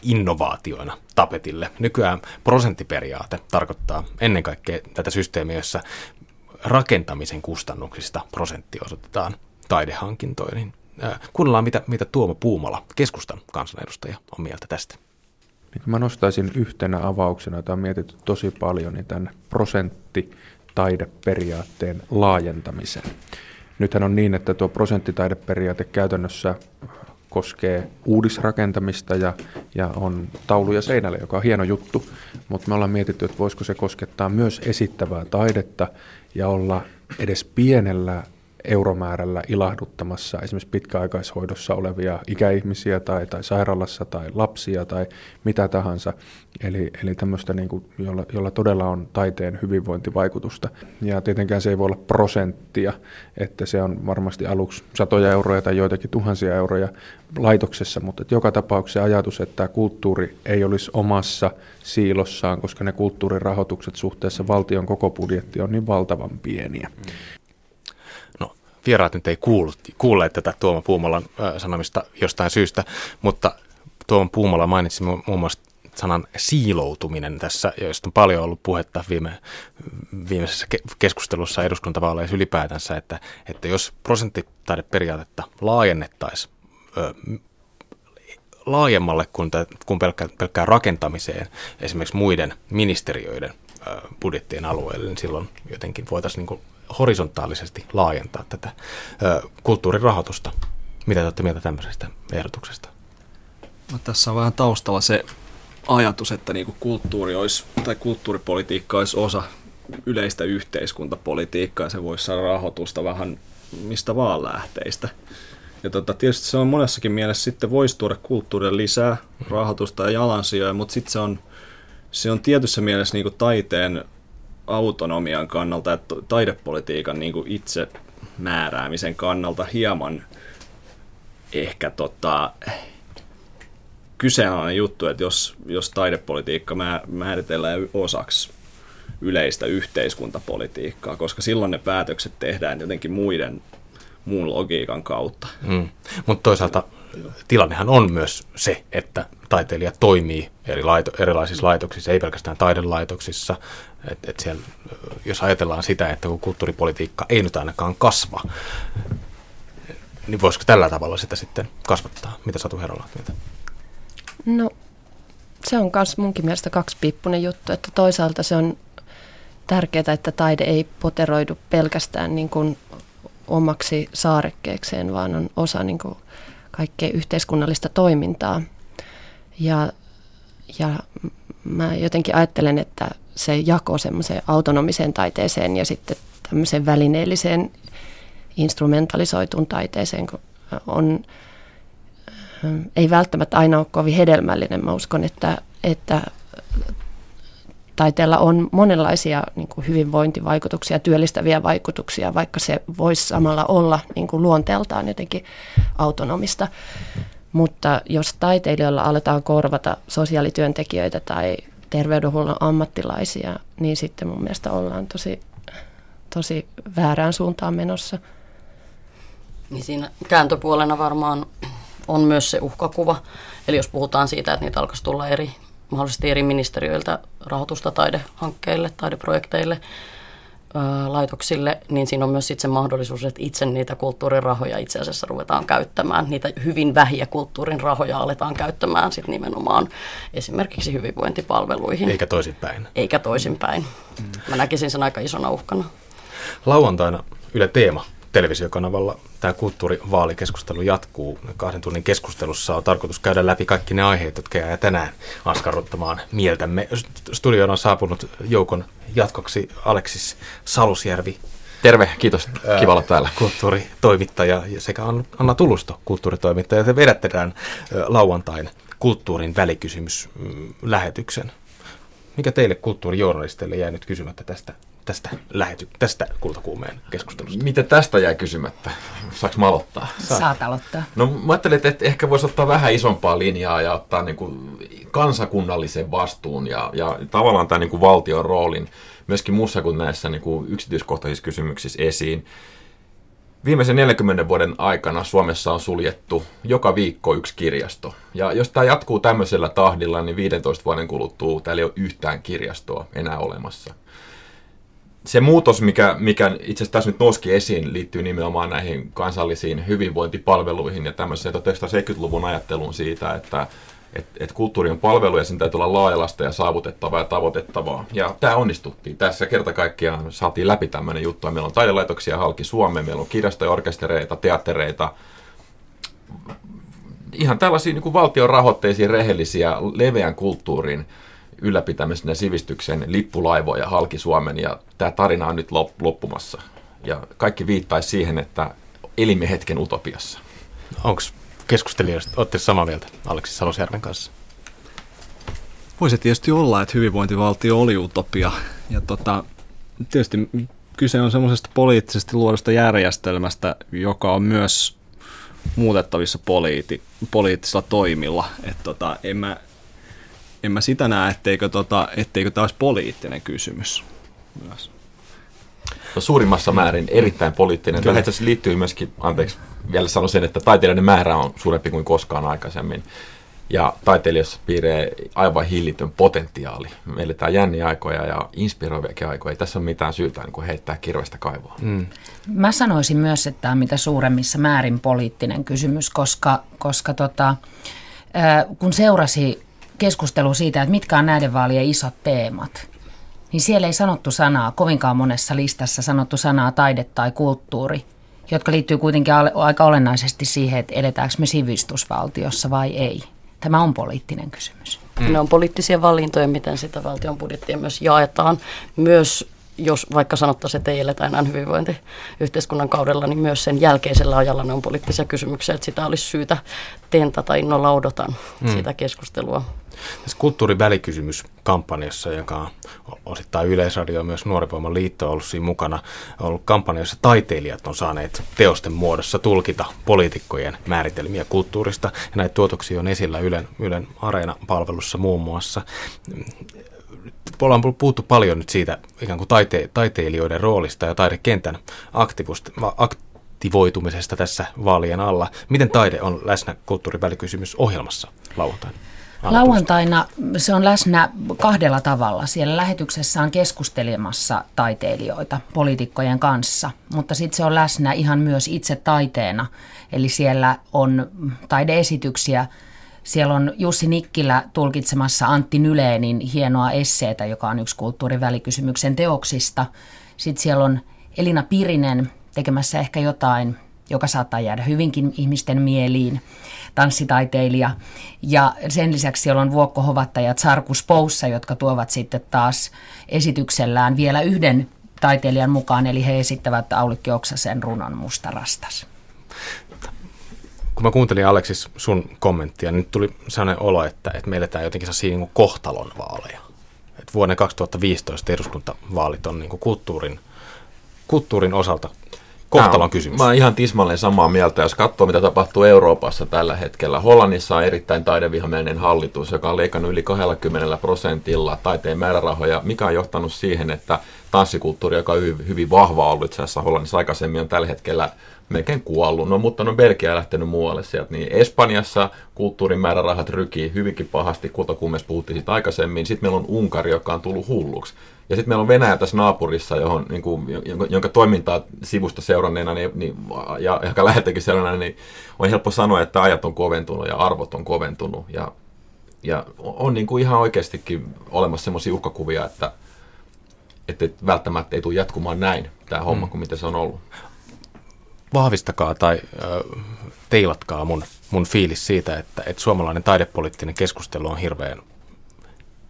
innovaatioina tapetille. Nykyään prosenttiperiaate tarkoittaa ennen kaikkea tätä systeemiä, jossa rakentamisen kustannuksista prosentti osoitetaan taidehankintoihin. Kuunnellaan, mitä, mitä Tuomo Puumala, keskustan kansanedustaja, on mieltä tästä. Niin mä nostaisin yhtenä avauksena, jota on mietitty tosi paljon, niin tämän prosenttitaideperiaatteen laajentamisen. Nythän on niin, että tuo prosenttitaideperiaate käytännössä koskee uudisrakentamista ja, ja on tauluja seinälle, joka on hieno juttu, mutta me ollaan mietitty, että voisiko se koskettaa myös esittävää taidetta ja olla edes pienellä euromäärällä ilahduttamassa esimerkiksi pitkäaikaishoidossa olevia ikäihmisiä tai, tai sairaalassa tai lapsia tai mitä tahansa. Eli, eli tämmöistä, niin kuin, jolla, jolla todella on taiteen hyvinvointivaikutusta. Ja tietenkään se ei voi olla prosenttia, että se on varmasti aluksi satoja euroja tai joitakin tuhansia euroja laitoksessa, mutta joka tapauksessa ajatus, että kulttuuri ei olisi omassa siilossaan, koska ne kulttuurirahoitukset suhteessa valtion koko budjetti on niin valtavan pieniä. Mm vieraat nyt ei kuullut, kuulleet tätä Tuomo Puumalan sanomista jostain syystä, mutta Tuomo Puumala mainitsi muun muassa sanan siiloutuminen tässä, josta on paljon ollut puhetta viime, viimeisessä keskustelussa eduskuntavaaleissa ylipäätänsä, että, että jos prosenttitaideperiaatetta laajennettaisiin laajemmalle kuin, kuin pelkkä, pelkkään rakentamiseen, esimerkiksi muiden ministeriöiden budjettien alueelle, niin silloin jotenkin voitaisiin niin horisontaalisesti laajentaa tätä kulttuurirahoitusta. Mitä te olette mieltä tämmöisestä ehdotuksesta? No, tässä on vähän taustalla se ajatus, että niinku kulttuuri olisi, tai kulttuuripolitiikka olisi osa yleistä yhteiskuntapolitiikkaa ja se voisi saada rahoitusta vähän mistä vaan lähteistä. Ja tota, tietysti se on monessakin mielessä sitten voisi tuoda kulttuurille lisää rahoitusta ja jalansijoja, mutta sitten se on, se on tietyssä mielessä niin taiteen autonomian kannalta ja taidepolitiikan niin kuin itse määräämisen kannalta hieman ehkä tota, kyseenalainen juttu, että jos, jos taidepolitiikka määritellään osaksi yleistä yhteiskuntapolitiikkaa, koska silloin ne päätökset tehdään jotenkin muiden muun logiikan kautta. Mm. Mutta toisaalta tilannehan on myös se, että taiteilija toimii eri laito, erilaisissa laitoksissa, ei pelkästään taidelaitoksissa. Et, et siellä, jos ajatellaan sitä, että kun kulttuuripolitiikka ei nyt ainakaan kasva, niin voisiko tällä tavalla sitä sitten kasvattaa? Mitä Satu Herola mieltä? No se on myös munkin mielestä kaksipiippunen juttu, että toisaalta se on tärkeää, että taide ei poteroidu pelkästään niin kuin omaksi saarekkeekseen, vaan on osa niin kuin kaikkea yhteiskunnallista toimintaa. Ja, ja mä jotenkin ajattelen, että se jako semmoiseen autonomiseen taiteeseen ja sitten tämmöiseen välineelliseen instrumentalisoituun taiteeseen on, ei välttämättä aina ole kovin hedelmällinen. Mä uskon, että, että taiteella on monenlaisia niin kuin hyvinvointivaikutuksia, työllistäviä vaikutuksia, vaikka se voisi samalla olla niin kuin luonteeltaan jotenkin autonomista. Mutta jos taiteilijoilla aletaan korvata sosiaalityöntekijöitä tai terveydenhuollon ammattilaisia, niin sitten mun mielestä ollaan tosi, tosi väärään suuntaan menossa. Niin siinä kääntöpuolena varmaan on myös se uhkakuva. Eli jos puhutaan siitä, että niitä alkaisi tulla eri, mahdollisesti eri ministeriöiltä rahoitusta taidehankkeille, taideprojekteille, laitoksille, niin siinä on myös sit se mahdollisuus, että itse niitä kulttuurin rahoja itse asiassa ruvetaan käyttämään. Niitä hyvin vähiä kulttuurin rahoja aletaan käyttämään sit nimenomaan esimerkiksi hyvinvointipalveluihin. Eikä toisinpäin. Eikä toisinpäin. Mä näkisin sen aika isona uhkana. Lauantaina Yle Teema televisiokanavalla tämä kulttuurivaalikeskustelu jatkuu. Kahden tunnin keskustelussa on tarkoitus käydä läpi kaikki ne aiheet, jotka jää tänään askarruttamaan mieltämme. Studioon on saapunut joukon jatkoksi Aleksis Salusjärvi. Terve, kiitos. Kiva olla täällä. Kulttuuritoimittaja sekä Anna Tulusto, kulttuuritoimittaja. Te vedätte tämän lauantain kulttuurin välikysymys-lähetyksen. Mikä teille kulttuurijournalisteille jäi nyt kysymättä tästä tästä, lähety, tästä kultakuumeen keskustelusta? Mitä tästä jäi kysymättä? Saanko mä aloittaa? Saat. Saat aloittaa. No mä ajattelin, että ehkä voisi ottaa vähän isompaa linjaa ja ottaa niin kuin kansakunnallisen vastuun ja, ja tavallaan tämän niin kuin valtion roolin myöskin muussa kuin näissä niin kuin yksityiskohtaisissa kysymyksissä esiin. Viimeisen 40 vuoden aikana Suomessa on suljettu joka viikko yksi kirjasto. Ja jos tämä jatkuu tämmöisellä tahdilla, niin 15 vuoden kuluttua täällä ei ole yhtään kirjastoa enää olemassa se muutos, mikä, mikä itse asiassa tässä nyt nouski esiin, liittyy nimenomaan näihin kansallisiin hyvinvointipalveluihin ja tämmöiseen 1970-luvun ajatteluun siitä, että et, et kulttuuri on palvelu ja sen täytyy olla laajalasta ja saavutettavaa ja tavoitettavaa. Ja tämä onnistuttiin. Tässä kerta kaikkiaan saatiin läpi tämmöinen juttu. Meillä on taidelaitoksia halki Suomeen, meillä on kirjastoja, orkestereita, teattereita, ihan tällaisia niin valtion rahoitteisia, rehellisiä, leveän kulttuurin ylläpitämisen ja sivistyksen lippulaivoja halki Suomen ja tämä tarina on nyt loppumassa. Ja kaikki viittaisi siihen, että elimme hetken utopiassa. Onko keskustelijoista, olette samaa mieltä Aleksi Salosjärven kanssa? Voisi tietysti olla, että hyvinvointivaltio oli utopia. Ja tota, tietysti kyse on semmoisesta poliittisesti luodusta järjestelmästä, joka on myös muutettavissa poliiti, poliittisilla toimilla. Et tota, en mä en mä sitä näe, etteikö, tota, etteikö tämä olisi poliittinen kysymys myös. No, suurimmassa määrin erittäin poliittinen. Tämä itse liittyy myöskin, anteeksi, vielä sanon sen, että taiteilijoiden määrä on suurempi kuin koskaan aikaisemmin. Ja taiteilijassa piiree aivan hillitön potentiaali. Meillä tämä jänniä aikoja ja inspiroiviakin aikoja. Ei tässä ole mitään syytä niin kuin heittää kirvestä kaivoa. Mm. Mä sanoisin myös, että tämä on mitä suuremmissa määrin poliittinen kysymys, koska, koska tota, kun seurasi keskustelu siitä, että mitkä on näiden vaalien isot teemat, niin siellä ei sanottu sanaa, kovinkaan monessa listassa sanottu sanaa taide tai kulttuuri, jotka liittyy kuitenkin aika olennaisesti siihen, että eletäänkö me sivistysvaltiossa vai ei. Tämä on poliittinen kysymys. Mm. Ne on poliittisia valintoja, miten sitä valtion budjettia myös jaetaan. Myös jos vaikka sanottaisiin, että ei eletä enää hyvinvointiyhteiskunnan kaudella, niin myös sen jälkeisellä ajalla ne on poliittisia kysymyksiä, että sitä olisi syytä tentata. Innolla odotan mm. sitä keskustelua. Tässä kulttuurivälikysymyskampanjassa, joka on osittain Yleisradio myös Nuorivoiman liitto on ollut siinä mukana, on ollut kampanja, jossa taiteilijat on saaneet teosten muodossa tulkita poliitikkojen määritelmiä kulttuurista. Ja näitä tuotoksia on esillä Ylen, Ylen Areena-palvelussa muun muassa ollaan puhuttu paljon nyt siitä ikään kuin taite, taiteilijoiden roolista ja taidekentän aktivoitumisesta tässä vaalien alla. Miten taide on läsnä kulttuurivälikysymys ohjelmassa lauantaina? Lauantaina se on läsnä kahdella tavalla. Siellä lähetyksessä on keskustelemassa taiteilijoita poliitikkojen kanssa, mutta sitten se on läsnä ihan myös itse taiteena. Eli siellä on taideesityksiä. Siellä on Jussi Nikkilä tulkitsemassa Antti Nyleenin hienoa esseetä, joka on yksi kulttuurivälikysymyksen teoksista. Sitten siellä on Elina Pirinen tekemässä ehkä jotain, joka saattaa jäädä hyvinkin ihmisten mieliin, tanssitaiteilija. Ja sen lisäksi siellä on Vuokko Hovatta ja Tsarkus Poussa, jotka tuovat sitten taas esityksellään vielä yhden taiteilijan mukaan, eli he esittävät Aulikki Oksasen runon Mustarastas. Kun mä kuuntelin Aleksis sun kommenttia, niin nyt tuli sellainen olo, että, että meillä tämä jotenkin saa niin kohtalon vaaleja. Että vuoden 2015 eduskuntavaalit on niin kulttuurin, kulttuurin osalta kohtalon kysymys. Mä oon ihan tismalleen samaa mieltä, jos katsoo mitä tapahtuu Euroopassa tällä hetkellä. Hollannissa on erittäin taidevihamielinen hallitus, joka on leikannut yli 20 prosentilla taiteen määrärahoja, mikä on johtanut siihen, että tanssikulttuuri, joka on hyvin, vahva ollut itse asiassa Hollannissa aikaisemmin, on tällä hetkellä melkein kuollut. No, mutta on Belgia lähtenyt muualle sieltä. Niin Espanjassa kulttuurin määrärahat rykii hyvinkin pahasti, kultakummes puhuttiin siitä aikaisemmin. Sitten meillä on Unkari, joka on tullut hulluksi. Ja sitten meillä on Venäjä tässä naapurissa, johon, niin kuin, jonka, jonka toimintaa sivusta seuranneena niin, niin, ja ehkä läheltäkin seuranneena, niin on helppo sanoa, että ajat on koventunut ja arvot on koventunut. Ja, ja on niin kuin ihan oikeastikin olemassa sellaisia uhkakuvia, että, että välttämättä ei tule jatkumaan näin tämä homma mm. kuin mitä se on ollut. Vahvistakaa tai äh, teilatkaa mun, mun fiilis siitä, että, että suomalainen taidepoliittinen keskustelu on hirveän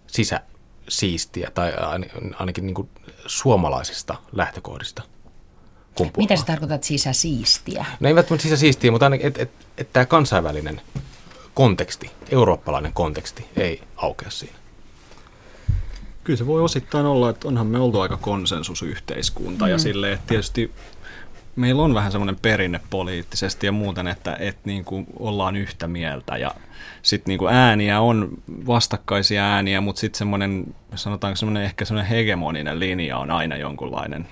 sisä, siistiä tai ainakin niin kuin suomalaisista lähtökohdista kumpuaa. Mitä sä tarkoitat sisäsiistiä? No ei välttämättä sisäsiistiä, mutta ainakin, että et, et tämä kansainvälinen konteksti, eurooppalainen konteksti ei aukea siinä. Kyllä se voi osittain olla, että onhan me oltu aika konsensusyhteiskunta mm. ja silleen, että tietysti meillä on vähän semmoinen perinne poliittisesti ja muuten, että, että niin kuin ollaan yhtä mieltä ja sitten niin kuin ääniä on vastakkaisia ääniä, mutta sitten semmoinen, sanotaanko semmoinen ehkä semmoinen hegemoninen linja on aina jonkunlainen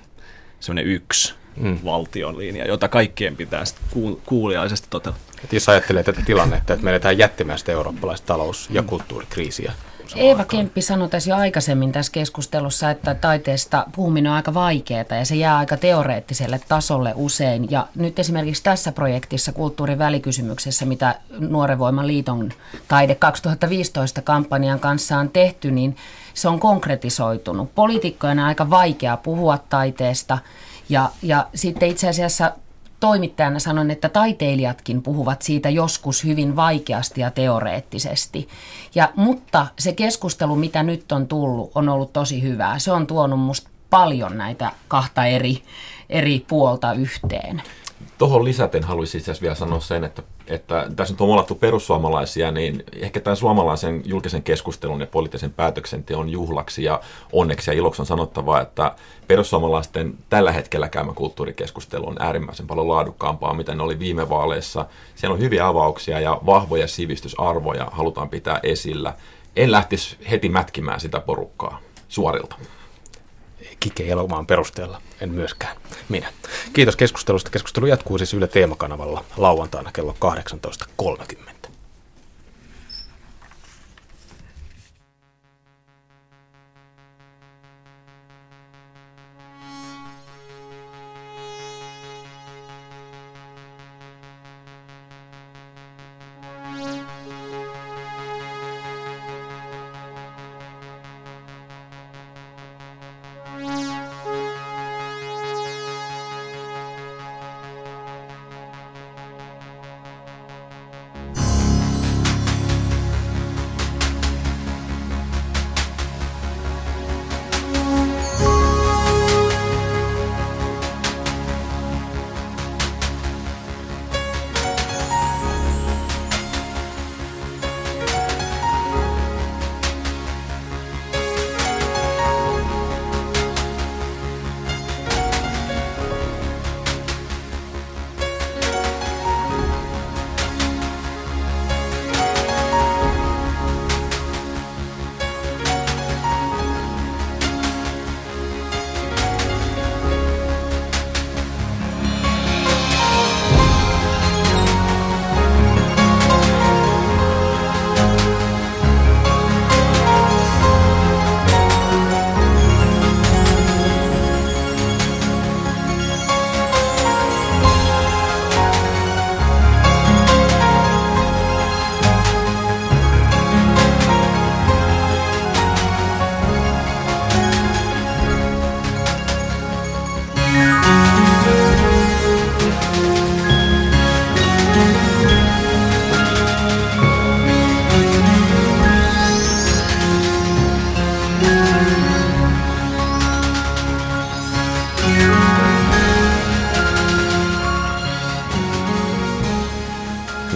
semmoinen yksi mm. valtion linja, jota kaikkien pitää sitten kuuliaisesti toteuttaa. Et jos ajattelee tätä tilannetta, että meillä tähän jättimäistä eurooppalaista talous- ja kulttuurikriisiä, Eeva aikaan. Kemppi sanoi tässä jo aikaisemmin tässä keskustelussa, että taiteesta puhuminen on aika vaikeaa ja se jää aika teoreettiselle tasolle usein. Ja nyt esimerkiksi tässä projektissa kulttuurin välikysymyksessä, mitä Nuoren Voiman liiton Taide 2015 kampanjan kanssa on tehty, niin se on konkretisoitunut. Poliitikkojen on aika vaikea puhua taiteesta ja, ja sitten itse asiassa toimittajana sanon, että taiteilijatkin puhuvat siitä joskus hyvin vaikeasti ja teoreettisesti. Ja, mutta se keskustelu, mitä nyt on tullut, on ollut tosi hyvää. Se on tuonut musta paljon näitä kahta eri, eri puolta yhteen. Tuohon lisäten haluaisin itse vielä sanoa sen, että, että tässä nyt on molattu perussuomalaisia, niin ehkä tämän suomalaisen julkisen keskustelun ja poliittisen päätöksenteon juhlaksi ja onneksi ja iloksi on sanottava, että perussuomalaisten tällä hetkellä käymä kulttuurikeskustelu on äärimmäisen paljon laadukkaampaa, mitä ne oli viime vaaleissa. Siellä on hyviä avauksia ja vahvoja sivistysarvoja halutaan pitää esillä. En lähtisi heti mätkimään sitä porukkaa suorilta. Kike Elomaan perusteella, en myöskään minä. Kiitos keskustelusta. Keskustelu jatkuu siis Yle Teemakanavalla lauantaina kello 18.30.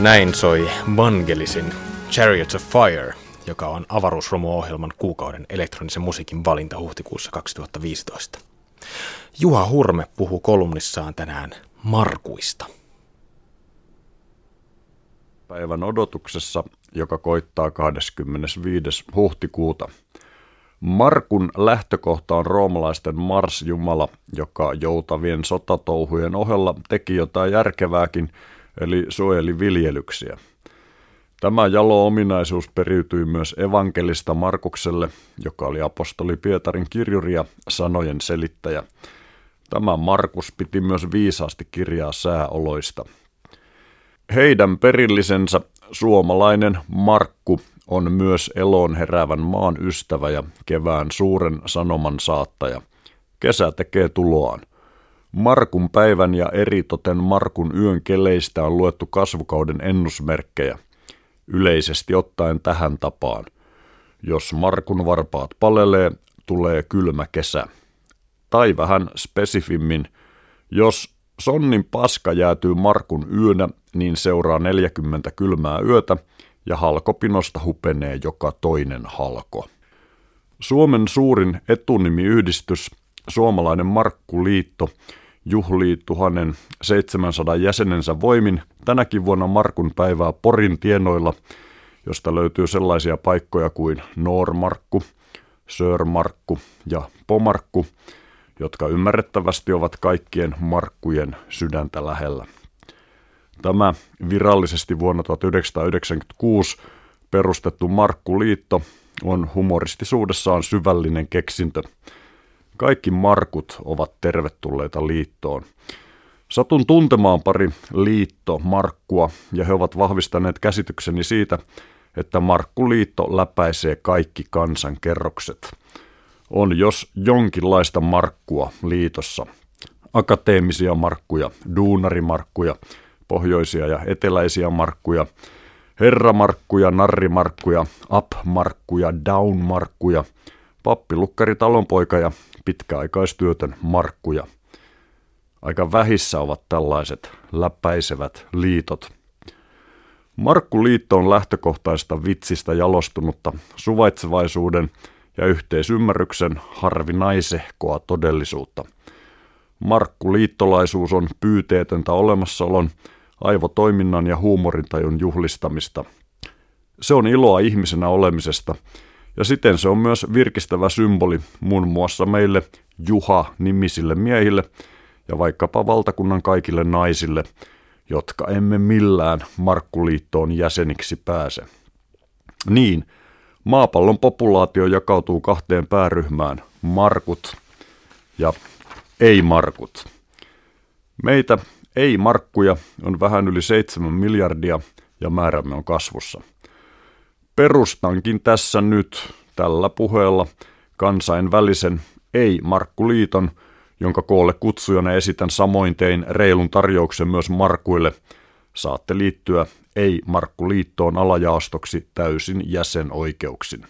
Näin soi Vangelisin Chariots of Fire, joka on avaruusromuohjelman kuukauden elektronisen musiikin valinta huhtikuussa 2015. Juha Hurme puhuu kolumnissaan tänään Markuista. Päivän odotuksessa, joka koittaa 25. huhtikuuta. Markun lähtökohta on roomalaisten Mars-jumala, joka joutavien sotatouhujen ohella teki jotain järkevääkin, eli suojeli viljelyksiä. Tämä jalo ominaisuus periytyi myös evankelista Markukselle, joka oli apostoli Pietarin kirjuri ja sanojen selittäjä. Tämä Markus piti myös viisaasti kirjaa sääoloista. Heidän perillisensä suomalainen Markku on myös eloon heräävän maan ystävä ja kevään suuren sanoman saattaja. Kesä tekee tuloaan. Markun päivän ja eritoten Markun yön keleistä on luettu kasvukauden ennusmerkkejä, yleisesti ottaen tähän tapaan. Jos Markun varpaat palelee, tulee kylmä kesä. Tai vähän spesifimmin, jos sonnin paska jäätyy Markun yönä, niin seuraa 40 kylmää yötä ja halkopinosta hupenee joka toinen halko. Suomen suurin etunimiyhdistys, suomalainen Markkuliitto, juhlii 1700 jäsenensä voimin tänäkin vuonna Markun päivää Porin tienoilla, josta löytyy sellaisia paikkoja kuin Noormarkku, Sörmarkku ja Pomarkku, jotka ymmärrettävästi ovat kaikkien markkujen sydäntä lähellä. Tämä virallisesti vuonna 1996 perustettu Markkuliitto on humoristisuudessaan syvällinen keksintö – kaikki markut ovat tervetulleita liittoon. Satun tuntemaan pari liitto-markkua ja he ovat vahvistaneet käsitykseni siitä, että Markkuliitto läpäisee kaikki kansankerrokset. On jos jonkinlaista markkua liitossa. Akateemisia markkuja, duunarimarkkuja, pohjoisia ja eteläisiä markkuja, herramarkkuja, narrimarkkuja, up-markkuja, down-markkuja, pappilukkari, talonpoika ja pitkäaikaistyötön Markkuja. Aika vähissä ovat tällaiset läpäisevät liitot. Markkuliitto on lähtökohtaista vitsistä jalostunutta suvaitsevaisuuden ja yhteisymmärryksen harvinaisehkoa todellisuutta. Markkuliittolaisuus on pyyteetöntä olemassaolon, aivotoiminnan ja huumorintajun juhlistamista. Se on iloa ihmisenä olemisesta – ja siten se on myös virkistävä symboli muun muassa meille Juha-nimisille miehille ja vaikkapa valtakunnan kaikille naisille, jotka emme millään Markkuliittoon jäseniksi pääse. Niin, maapallon populaatio jakautuu kahteen pääryhmään, markut ja ei-markut. Meitä ei-markkuja on vähän yli 7 miljardia ja määrämme on kasvussa – Perustankin tässä nyt tällä puheella kansainvälisen ei-Markkuliiton, jonka koolle kutsujana esitän samoin tein reilun tarjouksen myös Markuille. Saatte liittyä ei-Markkuliittoon alajaostoksi täysin jäsenoikeuksin.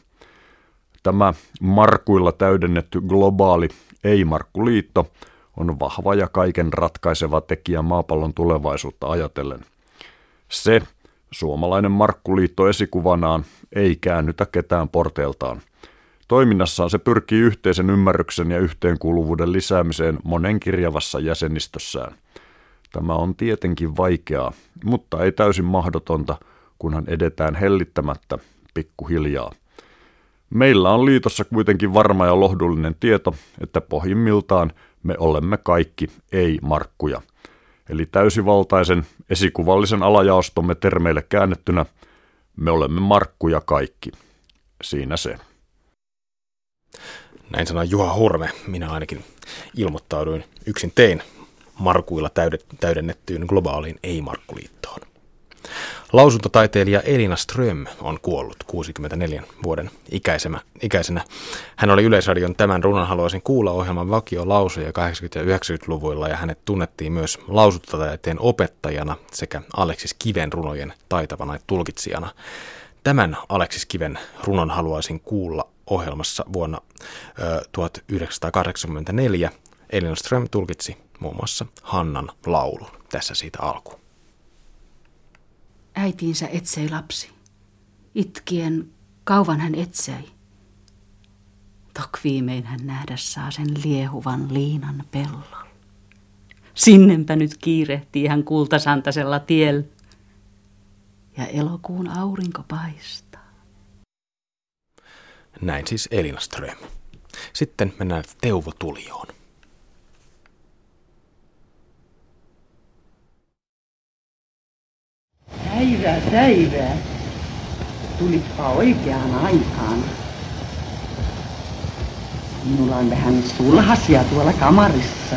Tämä Markuilla täydennetty globaali ei-Markkuliitto on vahva ja kaiken ratkaiseva tekijä maapallon tulevaisuutta ajatellen. Se, Suomalainen Markkuliitto esikuvanaan ei käännytä ketään porteeltaan. Toiminnassaan se pyrkii yhteisen ymmärryksen ja yhteenkuuluvuuden lisäämiseen monenkirjavassa jäsenistössään. Tämä on tietenkin vaikeaa, mutta ei täysin mahdotonta, kunhan edetään hellittämättä pikkuhiljaa. Meillä on liitossa kuitenkin varma ja lohdullinen tieto, että pohjimmiltaan me olemme kaikki ei-markkuja – eli täysivaltaisen esikuvallisen alajaostomme termeille käännettynä, me olemme markkuja kaikki. Siinä se. Näin sanoi Juha Hurme. Minä ainakin ilmoittauduin yksin tein markuilla täydennettyyn globaaliin ei-markkuliittoon. Lausuntotaiteilija Elina Ström on kuollut 64 vuoden ikäisenä. ikäisenä. Hän oli Yleisradion Tämän runon haluaisin kuulla ohjelman vakio lausuja 80- ja 90-luvuilla ja hänet tunnettiin myös lausuntotaiteen opettajana sekä Aleksis Kiven runojen taitavana tulkitsijana. Tämän Aleksis Kiven runon haluaisin kuulla ohjelmassa vuonna ö, 1984 Elina Ström tulkitsi muun muassa Hannan laulun. Tässä siitä alkuun. Äitiinsä etsei lapsi. Itkien kauan hän etsei. Tok viimein hän nähdä saa sen liehuvan liinan pellon. Sinnenpä nyt kiirehtii hän kultasantasella tiellä. Ja elokuun aurinko paistaa. Näin siis Elina Ström. Sitten mennään Teuvo Tulioon. Päivää, päivää. Tulitpa oikeaan aikaan. Minulla on vähän sulhasia tuolla kamarissa.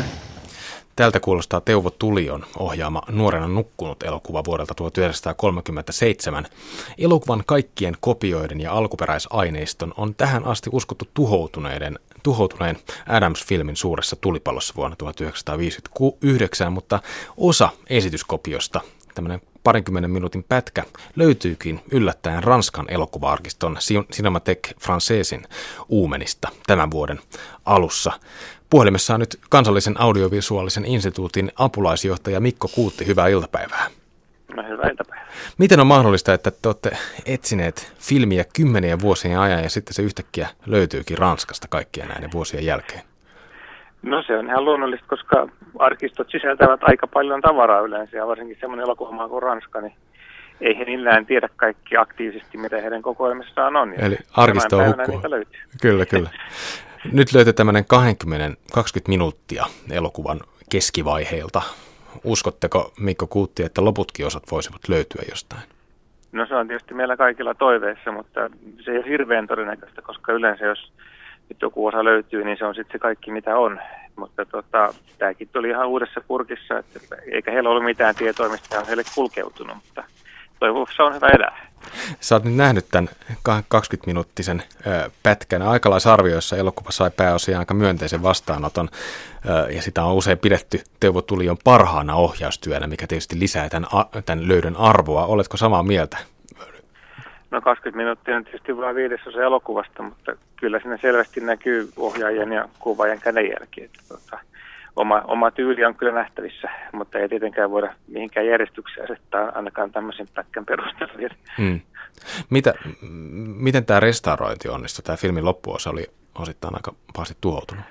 Tältä kuulostaa Teuvo Tulion ohjaama Nuorena nukkunut elokuva vuodelta 1937. Elokuvan kaikkien kopioiden ja alkuperäisaineiston on tähän asti uskottu tuhoutuneiden, tuhoutuneen Adams-filmin suuressa tulipallossa vuonna 1959, mutta osa esityskopiosta, tämmöinen parinkymmenen minuutin pätkä löytyykin yllättäen Ranskan elokuva-arkiston Cinematheque Françaisin uumenista tämän vuoden alussa. Puhelimessa on nyt kansallisen audiovisuaalisen instituutin apulaisjohtaja Mikko Kuutti. Hyvää iltapäivää. No, hyvää iltapäivää. Miten on mahdollista, että te olette etsineet filmiä kymmenien vuosien ajan ja sitten se yhtäkkiä löytyykin Ranskasta kaikkien näiden vuosien jälkeen? No se on ihan luonnollista, koska arkistot sisältävät aika paljon tavaraa yleensä ja varsinkin semmoinen elokuvamaa kuin Ranska, niin ei he millään tiedä kaikki aktiivisesti, mitä heidän kokoelmissaan on. Eli arkisto on hukkuu. Kyllä, kyllä. Nyt löytyy tämmöinen 20, 20 minuuttia elokuvan keskivaiheilta. Uskotteko Mikko Kuutti, että loputkin osat voisivat löytyä jostain? No se on tietysti meillä kaikilla toiveissa, mutta se ei ole hirveän todennäköistä, koska yleensä jos nyt joku osa löytyy, niin se on sitten se kaikki mitä on. Mutta tota, tämäkin tuli ihan uudessa purkissa, että eikä heillä ole mitään tietoa, mistä on heille kulkeutunut, mutta toivossa on hyvä elää. Sä oot nyt nähnyt tämän 20-minuuttisen pätkän. Aikalaisarvioissa elokuva sai pääosin aika myönteisen vastaanoton, ja sitä on usein pidetty Teuvo Tulion parhaana ohjaustyönä, mikä tietysti lisää tämän, tämän löydön arvoa. Oletko samaa mieltä? No 20 minuuttia on tietysti vain viidesosa elokuvasta, mutta kyllä siinä selvästi näkyy ohjaajan ja kuvaajan kädenjälki. Että tota, oma, oma tyyli on kyllä nähtävissä, mutta ei tietenkään voida mihinkään järjestykseen asettaa ainakaan tämmöisen pätkän perusteella. Hmm. Mitä, miten tämä restaurointi onnistui? Tämä filmin loppuosa oli osittain aika pahasti tuhoutunut.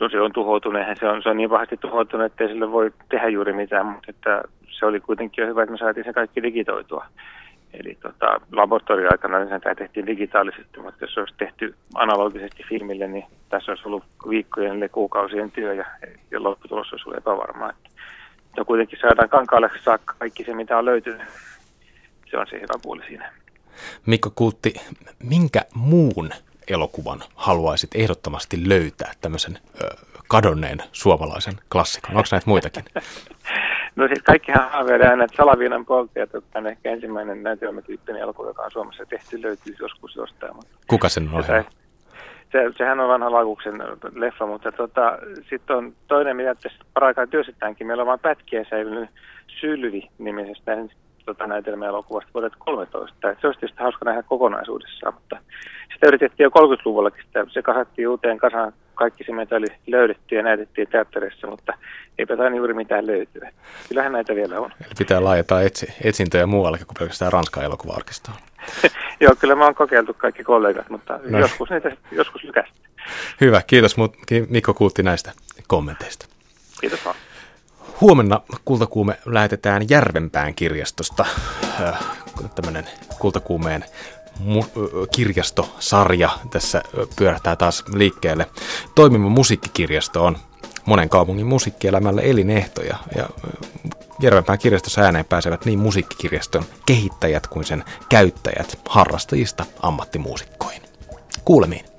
No se on tuhoutunut, se on, se on niin pahasti tuhoutunut, että ei sille voi tehdä juuri mitään, mutta että se oli kuitenkin jo hyvä, että me saatiin se kaikki digitoitua. Eli tota, laboratorioaikana niin tämä tehtiin digitaalisesti, mutta jos olisi tehty analogisesti filmille, niin tässä olisi ollut viikkojen eli kuukausien työ ja, ja lopputulos olisi ollut epävarmaa. Että, ja kuitenkin saadaan kankaalle saakka kaikki se, mitä on löytynyt. Se on se hyvä puoli siinä. Mikko Kultti, minkä muun elokuvan haluaisit ehdottomasti löytää tämmöisen ö, kadonneen suomalaisen klassikon? Onko näitä muitakin? No siis kaikkihan haaveilee aina, että Salaviinan polttajat on ehkä ensimmäinen näytelmätyyppinen elokuva, joka on Suomessa tehty, löytyy joskus jostain. Mutta Kuka sen on se, se, sehän on vanha Laukuksen leffa, mutta tota, sitten on toinen, mitä tässä paraikaa työstetäänkin. Meillä on vain pätkiä säilynyt Sylvi-nimisestä tota, näytelmäelokuvasta vuodet 13. Se olisi tietysti hauska nähdä kokonaisuudessaan, mutta sitä yritettiin jo 30-luvullakin. Sitä, se kasattiin uuteen kasaan kaikki se, mitä oli löydetty ja näytettiin teatterissa, mutta eipä taida juuri mitään löytyä. Kyllähän näitä vielä on. Eli pitää laajentaa etsi, etsintöjä muuallekin kuin pelkästään Ranskan elokuva-arkistoon. Joo, kyllä mä oon kokeiltu kaikki kollegat, mutta no. joskus niitä joskus lykästi. Hyvä, kiitos Mikko Kuutti näistä kommenteista. Kiitos vaan. Huomenna Kultakuume lähetetään Järvenpään kirjastosta tämmöinen Kultakuumeen kirjastosarja tässä pyörähtää taas liikkeelle. Toimiva musiikkikirjasto on monen kaupungin musiikkielämälle elinehtoja ja Järvenpään kirjastossa ääneen pääsevät niin musiikkikirjaston kehittäjät kuin sen käyttäjät harrastajista ammattimuusikkoihin. Kuulemiin.